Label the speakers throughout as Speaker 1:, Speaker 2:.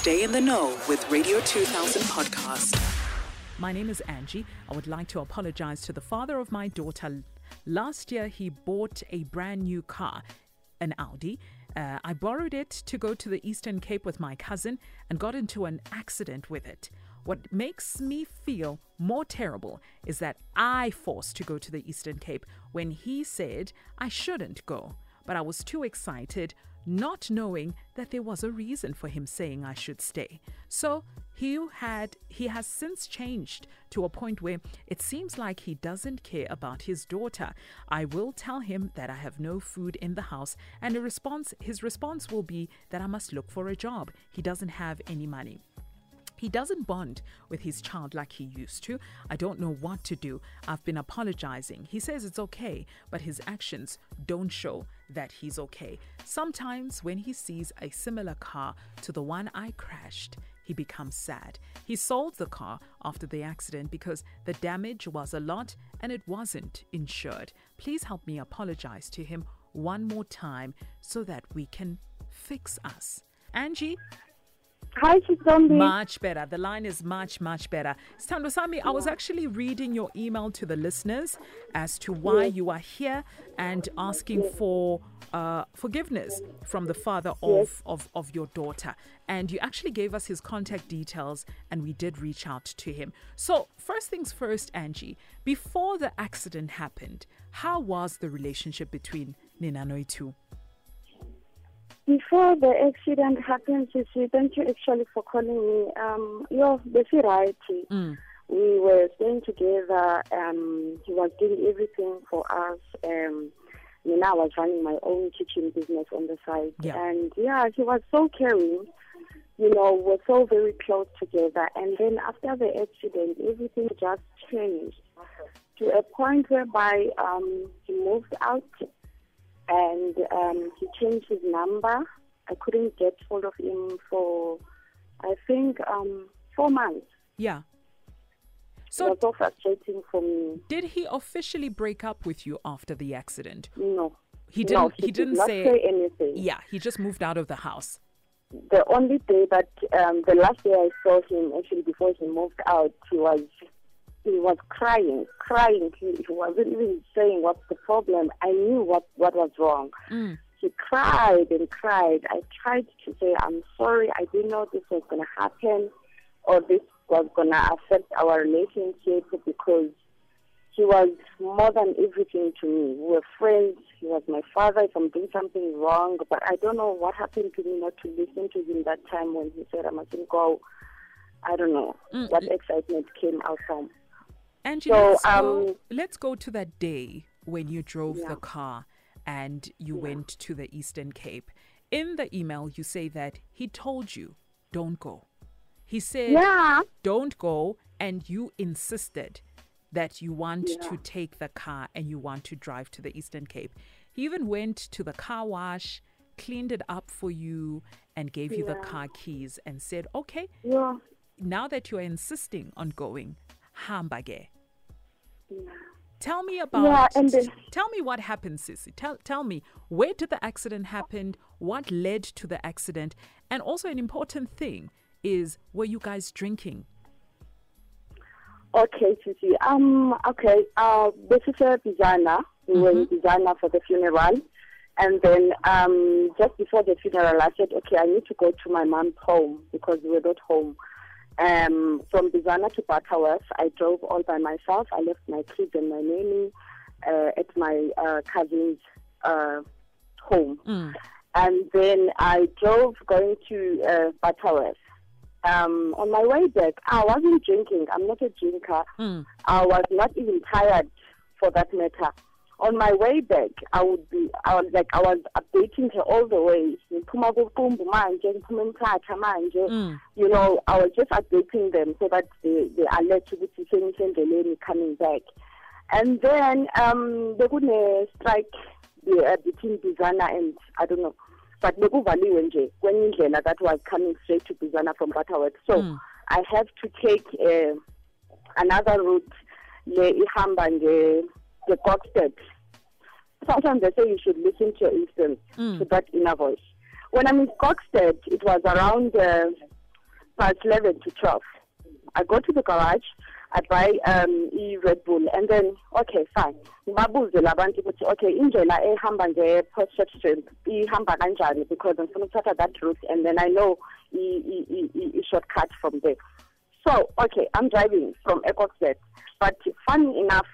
Speaker 1: Stay in the know with Radio 2000 podcast.
Speaker 2: My name is Angie. I would like to apologize to the father of my daughter. Last year, he bought a brand new car, an Audi. Uh, I borrowed it to go to the Eastern Cape with my cousin and got into an accident with it. What makes me feel more terrible is that I forced to go to the Eastern Cape when he said I shouldn't go. But I was too excited, not knowing that there was a reason for him saying I should stay. So he had he has since changed to a point where it seems like he doesn't care about his daughter. I will tell him that I have no food in the house and a response his response will be that I must look for a job. He doesn't have any money. He doesn't bond with his child like he used to. I don't know what to do. I've been apologizing. He says it's okay, but his actions don't show that he's okay. Sometimes, when he sees a similar car to the one I crashed, he becomes sad. He sold the car after the accident because the damage was a lot and it wasn't insured. Please help me apologize to him one more time so that we can fix us. Angie,
Speaker 3: Hi,
Speaker 2: much better. The line is much, much better. Sami, I was actually reading your email to the listeners as to why you are here and asking for uh, forgiveness from the father of, of, of your daughter. And you actually gave us his contact details and we did reach out to him. So, first things first, Angie, before the accident happened, how was the relationship between Ninanoi two?
Speaker 3: Before the accident happened, Sisi, thank you actually for calling me. Um, you're the right.
Speaker 2: Mm.
Speaker 3: We were staying together. Um, he was doing everything for us. Um, Nina was running my own kitchen business on the side.
Speaker 2: Yeah.
Speaker 3: And yeah, he was so caring. You know, we're so very close together. And then after the accident, everything just changed to a point whereby um, he moved out and um, he changed his number. I couldn't get hold of him for, I think, um, four months.
Speaker 2: Yeah.
Speaker 3: it
Speaker 2: So,
Speaker 3: was so frustrating for me.
Speaker 2: did he officially break up with you after the accident?
Speaker 3: No.
Speaker 2: He didn't.
Speaker 3: he,
Speaker 2: he
Speaker 3: did
Speaker 2: didn't
Speaker 3: not
Speaker 2: say.
Speaker 3: say anything.
Speaker 2: Yeah, he just moved out of the house.
Speaker 3: The only day that um, the last day I saw him, actually before he moved out, he was he was crying, crying. He, he wasn't even saying what's the problem. I knew what what was wrong.
Speaker 2: Mm.
Speaker 3: He cried and cried. I tried to say, I'm sorry, I didn't know this was going to happen or this was going to affect our relationship because he was more than everything to me. We were friends. He was my father if I'm doing something wrong. But I don't know what happened to me not to listen to him that time when he said I mustn't go. I don't know
Speaker 2: Mm,
Speaker 3: what excitement came out from.
Speaker 2: Angie,
Speaker 3: So,
Speaker 2: let's, go,
Speaker 3: um,
Speaker 2: let's go to that day when you drove
Speaker 3: Yeah.
Speaker 2: the car and you went to the Eastern Cape. In the email, you say that he told you, don't go. He said,
Speaker 3: Yeah.
Speaker 2: don't go, and you insisted that you want
Speaker 3: Yeah.
Speaker 2: to take the car and you want to drive to the Eastern Cape. He even went to the car wash, cleaned it up for you, and gave you the car keys and said, okay,
Speaker 3: Yeah.
Speaker 2: now that you are insisting on going,
Speaker 3: Yeah.
Speaker 2: Tell me about.
Speaker 3: Yeah, and the-
Speaker 2: tell me what happened, Sissy. Tell tell me where did the accident happen? What led to the accident? And also an important thing is were you guys drinking?
Speaker 3: Okay, Sisi. Um, okay, uh, this is a designer. We were in Bizana for the funeral. And then um, just before the funeral, I said, okay, I need to go to my mom's home because we were not home. Um, from Bizana to Butterworth, I drove all by myself. I left my kids and my nanny uh, at my uh, cousin's uh, home.
Speaker 2: Mm.
Speaker 3: And then I drove going to uh, Butterworth. Um, on my way back, I wasn't drinking. I'm not a drinker.
Speaker 2: Mm.
Speaker 3: I was not even tired for that matter. On my way back, I would be, I was like, I was updating her all the way. Ngiphuma kuqumbu manje, ngiphuma eMthatha manje.
Speaker 2: Mm.
Speaker 3: You know, I was just updating them so that they, they alert ukuthi sengisendleleni coming back. And then um, bekune strike uh, between Bizana and, I don't know, but bekuvaliwe nje kwenye indlela that was coming straight to Bizana from Butterworth. So
Speaker 2: Mm.
Speaker 3: I have to take uh, another route le ihamba nge the Kokstad. Sometimes they say you should listen to your instinct,
Speaker 2: Mm.
Speaker 3: to that inner voice. When I'm in Kokstad, it was around uh, but 11 to 12. I go to the garage, I buy um i-Red Bull and then okay fine. Ngibabuze labantu ukuthi okay indlela ehamba nge-Port Shepstone ihamba kanjani because I'm ngifuna ukuthatha that route and then I know i- i- i- i-shortcut from there. So okay, I'm driving from Ecoxet, but funny enough,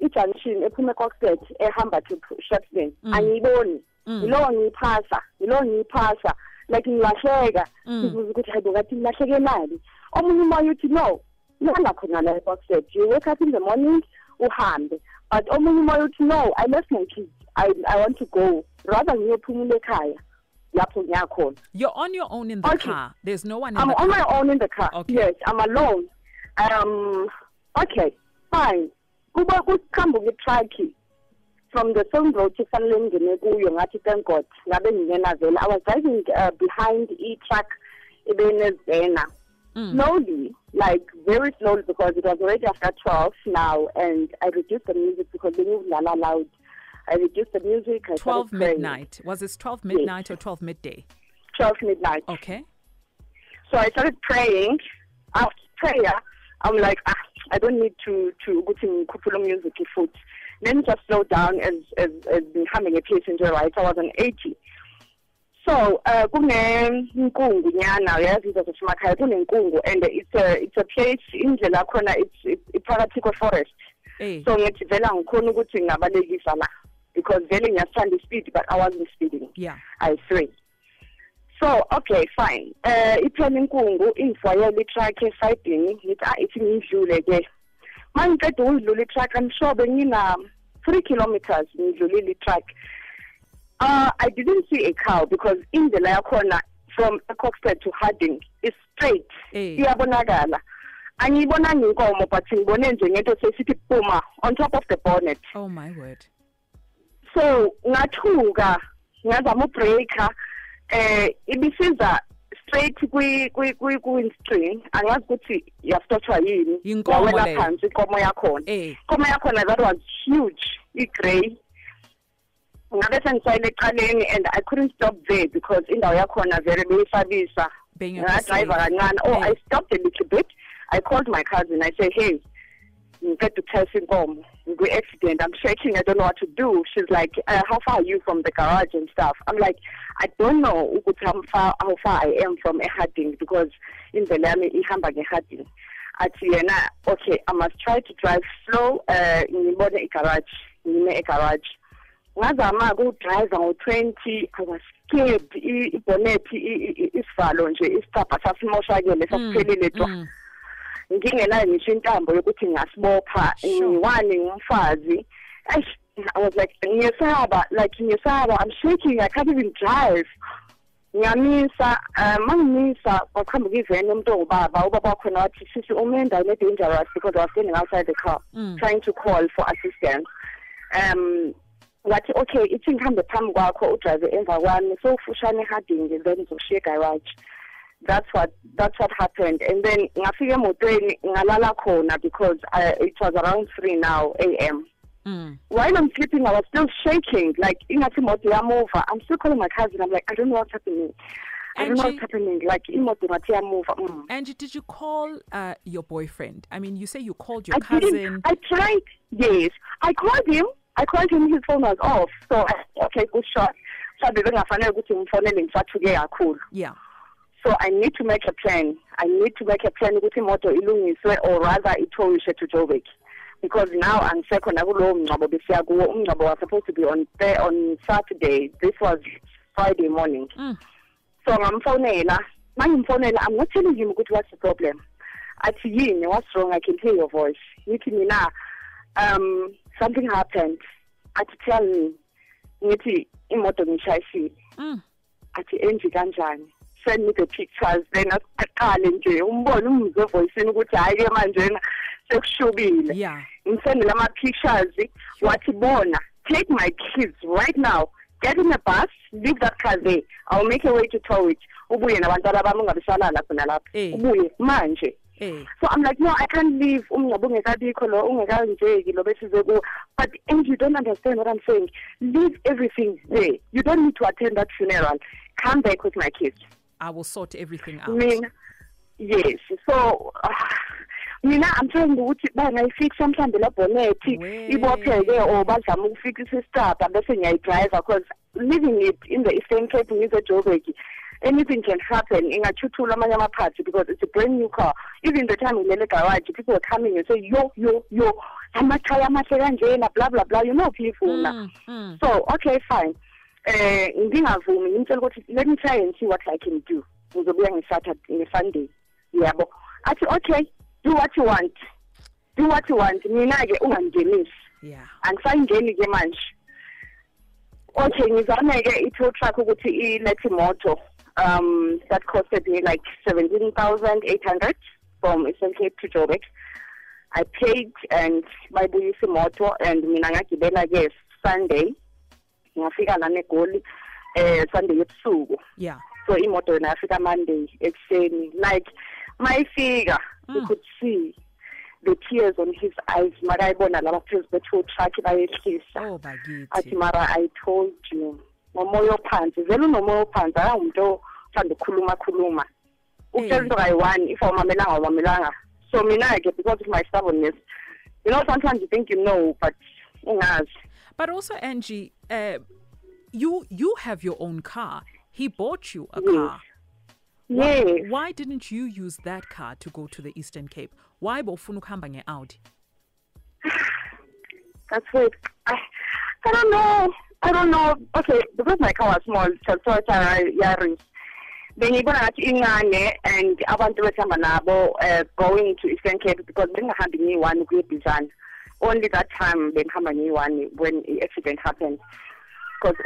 Speaker 3: i-junction ephuma Ecoxet ehamba to Shepstone mm. angiyiboni. Mm. Yilowo ngiyiphasa, yilowo ngiyiphasa. Like ngilahleka, mm. ngibuza ukuthi hayibo kathi ngilahlekelani. Omunye umoya uthi no, lala khona la Ecoxet. You wake up in the morning, uhambe. But omunye umoya uthi no, I left my kids. I I want to go. Rather ngiyophumula ekhaya. Lapho ngiyakhona.
Speaker 2: You're on your own in the
Speaker 3: Okay.
Speaker 2: car. There's no one in
Speaker 3: I'm
Speaker 2: the
Speaker 3: on
Speaker 2: car.
Speaker 3: my own in the car.
Speaker 2: Okay.
Speaker 3: Yes, I'm alone. Um, okay, fine. Kuba kusikhamba ngetruck from the same road kufanele ngene kuyo ngathi thank God ngabe ngingena vele. I was driving uh, behind e-truck ebenezena. Slowly, like very slowly because it was already after 12 now and I reduced the music because the music la loud. I reduced the music. I
Speaker 2: 12
Speaker 3: started praying.
Speaker 2: midnight. Was this 12 midnight or 12 midday?
Speaker 3: 12 midnight.
Speaker 2: Okay.
Speaker 3: So I started praying. After prayer, I'm like, ah, I don't need to to go to Kupulu music foot. Then just slow down as as as becoming a passenger, right? I was on 80. So uh kunenkungu nyana uyazi izinto zasemakhaya kunenkungu and it's a it's a place indlela khona it's it's iphakathi forest.
Speaker 2: Hey.
Speaker 3: So ngithi vela ngikhona ukuthi ngingabalekisa la because vele ngiyathanda ispeed but I wasn't speeding.
Speaker 2: Yeah.
Speaker 3: I three. So okay fine. Eh iphela inkungu ingifayela itruck esayidini ngithi ah ithi ngidlule ke. Mangiqeda ukudlula itruck amshobe ngina 3 kilometers ngidlulile itruck. Uh I didn't see a cow because indlela yakhona from Coxted to Harding is straight.
Speaker 2: Eh.
Speaker 3: Iyabonakala. Angiyibonanga inkomo but ngibone nje ngento sesithi puma on top of the bonnet.
Speaker 2: Oh, my word.
Speaker 3: so ngathuka ngazama ubreaker eh ibisiza straight kwi kwi kwi windscreen angazi ukuthi yastothwa yini
Speaker 2: Yinkomo
Speaker 3: yawela
Speaker 2: leyo.
Speaker 3: phansi inkomo yakhona
Speaker 2: Eh.
Speaker 3: inkomo yakhona that was huge i-grey ngabe sengisayile eqaleni and i couldn't stop there because indawo yakhona very beyisabisa
Speaker 2: Bengekho
Speaker 3: ngadrayiva
Speaker 2: safe.
Speaker 3: kancane oh
Speaker 2: Eh.
Speaker 3: i stopped a little bit i called my cousin i said hey ngiceda ukuthayisa inkomo ngikwi-accident i'm shaking i don't know what to do. She's like uh, how far are you from the garage and stuff? I'm like i don't know ukuthi how far, how far i am from eharding because indlela yami ihamba ngeharding. Athi yena okay i must try to drive slow uh ngibone igarage ngime egarage. Ngazama ukudrayiva ngo-twenty i was scared I- ibonnet i- i- i- isivalo nje isitapha sasimoshakele sasiphelile twa
Speaker 2: Mm.
Speaker 3: Ngingenayo ngisho intambo yokuthi ngasibopha
Speaker 2: Sure.
Speaker 3: ngiwani ngumfazi. Eish, i was like ngiyesaba like ngiyesaba i'm shaking. I can't even drive. Ngiyamisa um mangimisa kwakuhamba kuyiveni yomuntu ongubaba. Ubaba wakhona wathi sisi ume endaweni e-dangerous because i was standing outside the car
Speaker 2: Mm.
Speaker 3: trying to call for assistance. Um wathi okay ithi ngihambe phambi kwakho udrayive emva kwami. So ufushane eharding then ngizoshiya egarage that's what that's what happened and then ngafika emotweni ngalala khona because uh, it was around 3 now am
Speaker 2: Mm.
Speaker 3: while i'm sleeping i was still shaking like ingathi imoto yamuva i'm still calling my cousin i'm like i don't know what's happening i don't know what's happening like ngathi yamuva mm.
Speaker 2: Angie, did you call uh, your boyfriend? I mean, you say you called your
Speaker 3: I
Speaker 2: cousin.
Speaker 3: didn't. I tried. Yes, I called him. I called him. His phone was off. So I, okay, good shot. mhlawumbe bengafanele ukuthi ngifonele ngisathuke kakhulu
Speaker 2: Yeah.
Speaker 3: So i need to make a plan. I need to make a plan ukuthi imoto ilungiswe or rather it will ithowishe to joburg. Because now angisekho nakulowo mngcwabo besiya kuwo. Umngcwabo was supposed to be on on saturday. This was friday morning.
Speaker 2: Mm.
Speaker 3: so ngamfonela mangimfonela i'm not telling him ukuthi what's the problem. Athi yini? What's wrong? I can hear your voice. Ngithi mina um something happened. Athi tell me. Ngithi imoto ngishayisile.
Speaker 2: Mm.
Speaker 3: athi enji kanjani send me the pictures then aqale nje. Umbone umzwe voicini ukuthi hayi ke manjena sekushubile.
Speaker 2: Yeah.
Speaker 3: ngisendele ama-pictures wathi bona take my kids right now. Get in a bus leave that car there. I'll make a way to tow it. Ubuye nabantwana bami ungabisalala khona lapho
Speaker 2: Eh.
Speaker 3: ubuye manje.
Speaker 2: Eh.
Speaker 3: so i'm like no i can't leave. Umngcwabo ungekabikho lo ungekanjeki lo besize kuwo but and you don't understand what i'm saying. Leave everything there. You don't need to attend that funeral. Come back with my kids
Speaker 2: I will sort everything out.
Speaker 3: mina yes. So ah, mina i'm trying ukuthi bangayifixa mhlawumbe la bonnet ibopheke or bazama ukufikisa isicabha bese ngiyayidrayiva because living it in the eastern cape ngize-joburg anything can happen. In a ingathuthula amanye amaphathi because it's a brand new car. Even the time ngilele garage people are coming and say yo yo yo I'm not amathaya amahle kanjena blah blah blah. You know people
Speaker 2: Mm, mm.
Speaker 3: so okay fine eh ngingavumi. Ngimtshela ukuthi let me try and see what i can do. Ngizobuya ngesaturday ngesunday. Yabo athi okay do what you want. Do what you want. Mina-ke ungangenisi.
Speaker 2: Yeah.
Speaker 3: angisayingeni ke manje. Okay ngizame-ke i-tow truck ukuthi ilethe imoto um that costed me like seventeen thousand eight hundred from eastern cape to joburg. I paid and bayibuyisa imoto and mina ngagibela-ke sunday ngafika lana egoli eh sunday ebusuku.
Speaker 2: Yeah.
Speaker 3: so imoto yona yafika monday ekuseni. Like mayifika you
Speaker 2: Mm.
Speaker 3: could see the tears on his eyes. Makayibona laba phezu be-tow truck bayehlisa.
Speaker 2: Oh,
Speaker 3: athi mara i told you. Ngomoya ophansi vele unomoya ophansi akangumuntu othanda ukukhuluma khuluma ukutshela
Speaker 2: Eh.
Speaker 3: into kayi-one if awumamelanga awumamelanga. So mina-ke because of my stubbornness you know sometimes you think you know but ungazi.
Speaker 2: But also, Angie, uh, you you have your own car. He bought you a
Speaker 3: Yes.
Speaker 2: car.
Speaker 3: yes
Speaker 2: Why didn't you use that car to go to the Eastern Cape? Why bofuna ukuhamba nge-Audi?
Speaker 3: That's it. I, I don't know. I don't know. Okay, because my car was small, Toyota Yaris. bengiyibona ngathi incane and abantu besihamba nabo uh, going to Eastern Cape because bengingahambi ngiyi-one ukuya ebizana only that time bengihamba ngiyi-one when i-accident happened because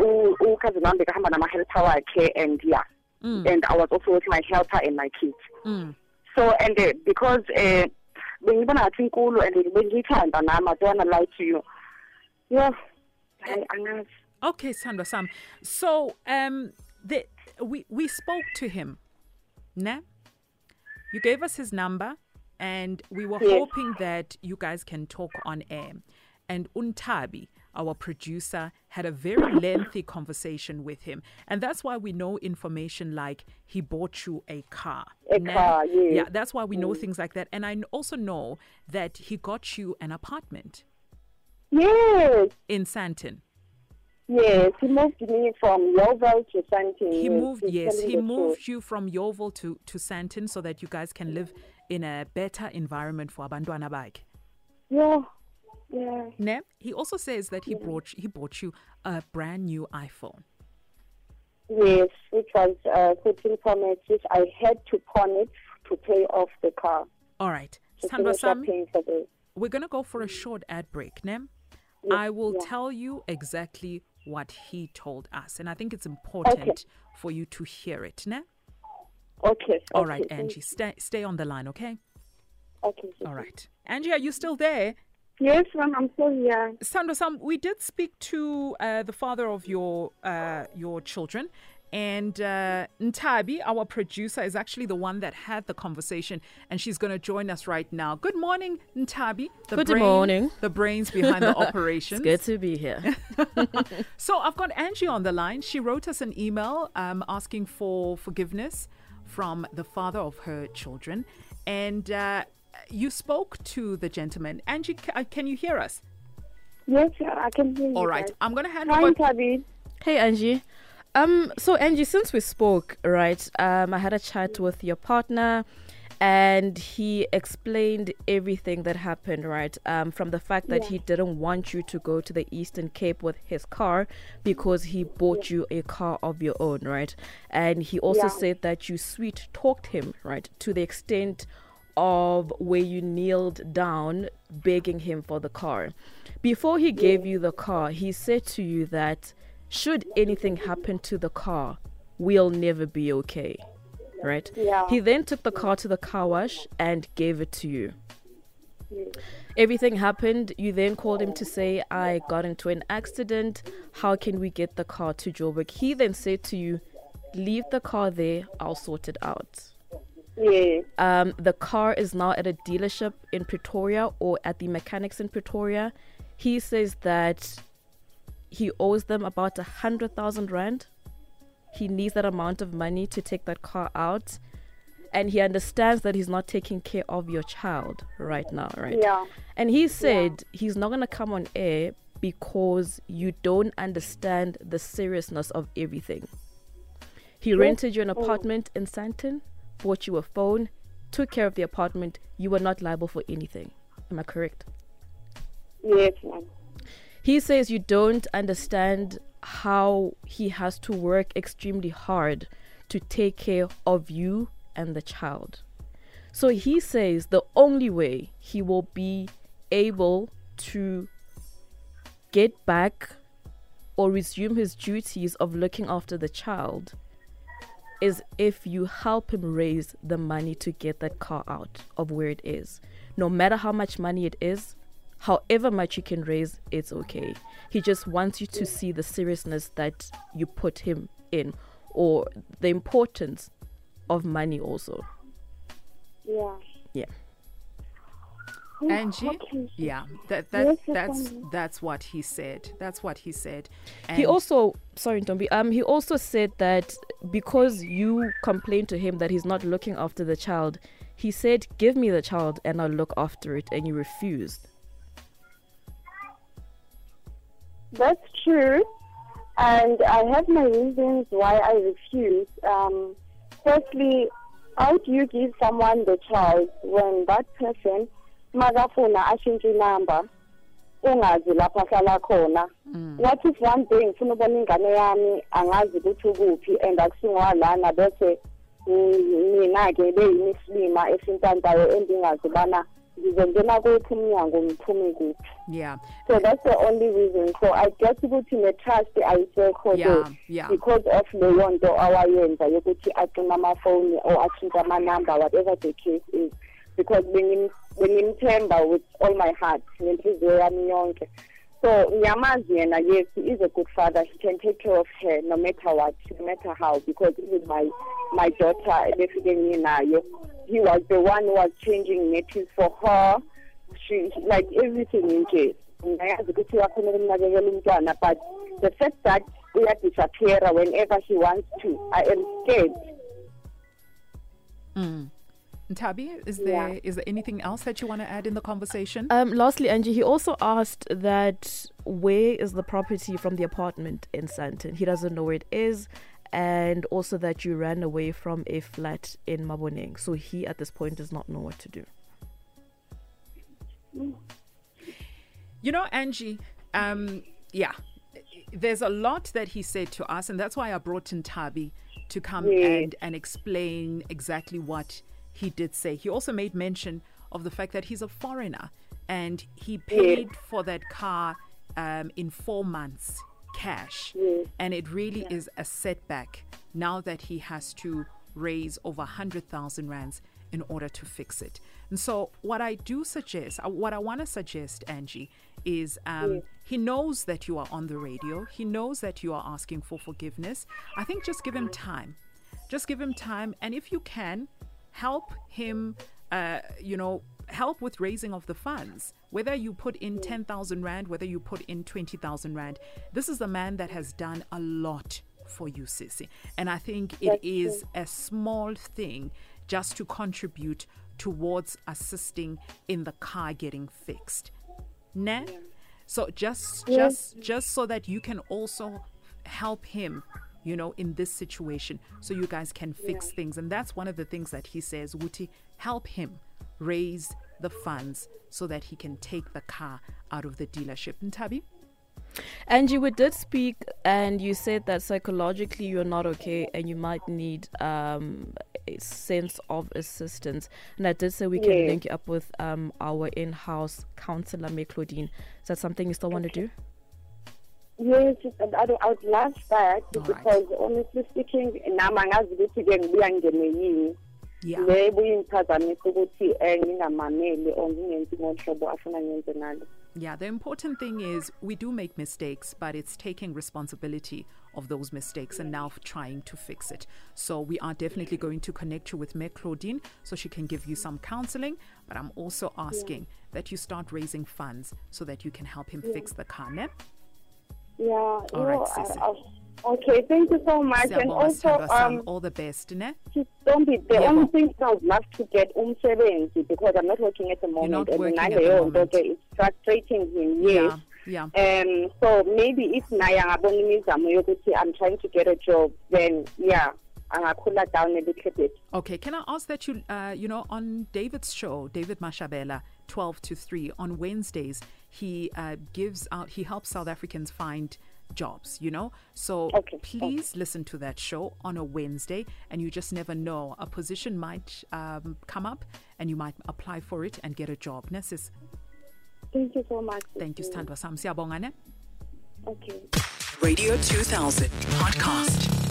Speaker 3: ukhazini wami bekahamba nama-helper wakhe and yeah
Speaker 2: Mm.
Speaker 3: and I was also with my helper and my kids
Speaker 2: Mm.
Speaker 3: so and uh, because uh, bengibona ngathi inkulu and bengiyithanda nami I don't lie to you yeah I, angazi
Speaker 2: Okay, Sandra Sam. So, um, the, we we spoke to him, ne? You gave us his number, and we were
Speaker 3: Yes.
Speaker 2: hoping that you guys can talk on air. And Untabi, our producer, had a very lengthy conversation with him, and that's why we know information like he bought you a car.
Speaker 3: A
Speaker 2: ne?
Speaker 3: car, yes. Mm.
Speaker 2: Yeah, that's why we know things like that. And I also know that he got you an apartment
Speaker 3: yes
Speaker 2: in Sandton.
Speaker 3: yes he moved me from Yeoville to Sandton
Speaker 2: He
Speaker 3: yes,
Speaker 2: moved, yes, he moved
Speaker 3: truth.
Speaker 2: you from Yeoville to, to Sandton so that you guys can live in a better environment for abantwana bakhe.
Speaker 3: yeah yeah
Speaker 2: Ne? He also says that he brought he bought you a brand new iPhone.
Speaker 3: yes which was uh, 13 promise which I had to pawn it to pay off the car
Speaker 2: All right. Sandra Sam,
Speaker 3: paying for the
Speaker 2: we're going to go for a short ad break, ne?
Speaker 3: Yeah,
Speaker 2: I will
Speaker 3: yeah.
Speaker 2: tell you exactly what he told us and I think it's important for you to hear it, ne?
Speaker 3: Okay
Speaker 2: All
Speaker 3: okay,
Speaker 2: right,
Speaker 3: thank
Speaker 2: Angie, stay stay on the line, okay?
Speaker 3: okay
Speaker 2: All right. Angie, are you still there?
Speaker 3: yes ma'am I'm still here
Speaker 2: Sandra Sam, we did speak to uh, the father of your uh, your children, and uh, Ntabi, our producer, is actually the one that had the conversation, and she's going to join us right now. Good morning, Ntabi. The
Speaker 4: Good morning.
Speaker 2: The brains behind the
Speaker 4: It's
Speaker 2: operation.
Speaker 4: good to be here.
Speaker 2: So I've got Angie on the line. She wrote us an email um, asking for forgiveness from the father of her children, and uh, you spoke to the gentleman. Angie, uh, can you hear us?
Speaker 3: yes I can hear you
Speaker 2: All right,
Speaker 3: guys.
Speaker 2: I'm going to hand
Speaker 3: Hi,
Speaker 2: over.
Speaker 3: Tabby.
Speaker 4: hey, Angie. Um, so Angie, since we spoke, right? Um, I had a chat with your partner, and he explained everything that happened, right? Um, from the fact that he didn't want you to go to the Eastern Cape with his car because he bought you a car of your own, right? And he also
Speaker 3: Yeah.
Speaker 4: said that you sweet talked him, right, to the extent of where you kneeled down begging him for the car. Before he gave you the car, he said to you that should anything happen to the car, we'll never be okay. Right?
Speaker 3: Yeah.
Speaker 4: He then took the car to the car wash and gave it to you. Everything happened. You then called him to say, I got into an accident. How can we get the car to Joburg? He then said to you, Leave the car there, I'll sort it out.
Speaker 3: yes
Speaker 4: Um, the car is now at a dealership in Pretoria or at the mechanics in Pretoria. He says that he owes them about a hundred thousand rand. He needs that amount of money to take that car out and he understands that he's not taking care of your child right now, right?
Speaker 3: Yeah.
Speaker 4: And he said he's not going to come on air because you don't understand the seriousness of everything. He rented you an oh. apartment in Sandton, bought you a phone, took care of the apartment. You were not liable for anything. Am I correct?
Speaker 3: Yes, ma'am.
Speaker 4: He says you don't understand how he has to work extremely hard to take care of you and the child. So he says the only way he will be able to get back or resume his duties of looking after the child is if you help him raise the money to get that car out of where it is. No matter how much money it is, however much you can raise, it's okay. He just wants you to see the seriousness that you put him in or the importance of money also.
Speaker 3: Yeah.
Speaker 4: Yeah.
Speaker 2: Angie,
Speaker 3: Okay.
Speaker 2: yeah, that that
Speaker 3: Yes, yes,
Speaker 2: that's that's what he said. That's what he said.
Speaker 4: He also, sorry, Ntombi, um, he also said that because you complained to him that he's not looking after the child, he said, "Give me the child and I'll look after it," and you refused.
Speaker 3: That's true. And I have my reasons why I refuse. Um, firstly, how do you give someone the child when that person makafuna ashintshe inamba ungazi lapho ahlala khona what if one day ngifuna ubona ingane yami angazi ukuthi ukuphi and akusingowa lana bese mm, mina-ke beyimislima esintantayo endingazi ubana ngizongena kuphi umnyango ngiphume kuphi
Speaker 2: yeah,
Speaker 3: so that's the only reason. So i guess ukuthi ne-trust ayisekho
Speaker 2: Yeah, yeah.
Speaker 3: because of leyo nto awayenza yokuthi acima amafoni or atshintshe amanamba whatever the case is. Because bengim- bengimthemba with all my heart nenhliziyo yami yonke so ngiyamazi yena yes he is a good father he can take care of her no matter what no matter how because even my my daughter he was the one who was changing nappies for her. She like everything ukumnakekela umntwana but the fact that uyadisappeara whenever he wants to i am scared mm.
Speaker 2: Ntabi, is
Speaker 3: Yeah.
Speaker 2: there is there anything else that you want to add in the conversation?
Speaker 4: Um, lastly, Angie, he also asked that where is the property from the apartment in Sandton? He doesn't know where it is, and also that you ran away from a flat in Maboneng. So he, at this point, does not know what to do.
Speaker 2: You know, Angie, um, yeah, there's a lot that he said to us, and that's why I brought in Tabi to come
Speaker 3: Yes.
Speaker 2: and, and explain exactly what he did say. He also made mention of the fact that he's a foreigner and he paid for that car um, in four months cash.
Speaker 3: Yes.
Speaker 2: And it really is a setback now that he has to raise over 100,000 rands in order to fix it. And so, what I do suggest, uh, what I want to suggest, Angie, is um, he knows that you are on the radio. He knows that you are asking for forgiveness. I think just give him time. Just give him time. And if you can, help him, uh, you know, help with raising of the funds. Whether you put in 10,000 Rand, whether you put in 20,000 Rand, this is a man that has done a lot for you, Sissy. And I think it is a small thing just to contribute towards assisting in the car getting fixed. Ne? So just just just so that you can also help him, you know, in this situation so you guys can fix things. And that's one of the things that he says, Wuti, help him raise the funds so that he can take the car out of the dealership. Ntabi?
Speaker 4: Angie, we did speak, and you said that psychologically you're not okay, and you might need um, a sense of assistance. And I did say we can
Speaker 3: Yes.
Speaker 4: link you up with um, our in-house counselor, May Claudine. Is that something you still want to do?
Speaker 3: Yes and I, would love that
Speaker 2: All right.
Speaker 3: because honestly speaking nami angazi ukuthi-ke ngibuya ngene yini
Speaker 2: Yeah.
Speaker 3: le buyingiphazamisa ukuthi um ngingamameli or ngingenzi ngohlobo afuna ngenze ngalo
Speaker 2: Yeah, the important thing is we do make mistakes, but it's taking responsibility of those mistakes and now trying to fix it. So we are definitely going to connect you with Meg Claudine so she can give you some counseling. But I'm also asking that you start raising funds so that you can help him fix the car. Ne?
Speaker 3: Yeah, you
Speaker 2: All right,
Speaker 3: know, I, I, Okay, thank you so much. And also, um,
Speaker 2: all the best ne
Speaker 3: don't be the
Speaker 2: Yebo.
Speaker 3: only thing I would love to get umsebenzi because I'm not working at the moment.
Speaker 2: not
Speaker 3: and
Speaker 2: working at the moment.
Speaker 3: it's frustrating him. Yes.
Speaker 2: yeah
Speaker 3: Um. So maybe if naye angabona imizamo yokuthi I'm trying to get a job, then yeah, angakhula down a little bit.
Speaker 2: Okay, can I ask that you, uh, you know, on David's show, David Mashabela, 12 to 3, on Wednesdays, he uh, gives out, he helps South Africans find jobs, you know? So
Speaker 3: Okay,
Speaker 2: please listen to that show on a Wednesday, and you just never know. A position might um, come up, and you might apply for it and get a job. Nesis,
Speaker 3: Thank you so much.
Speaker 2: thank you, Standwa Sam. Siyabonga, ne?
Speaker 3: Okay.
Speaker 1: Radio 2000 podcast.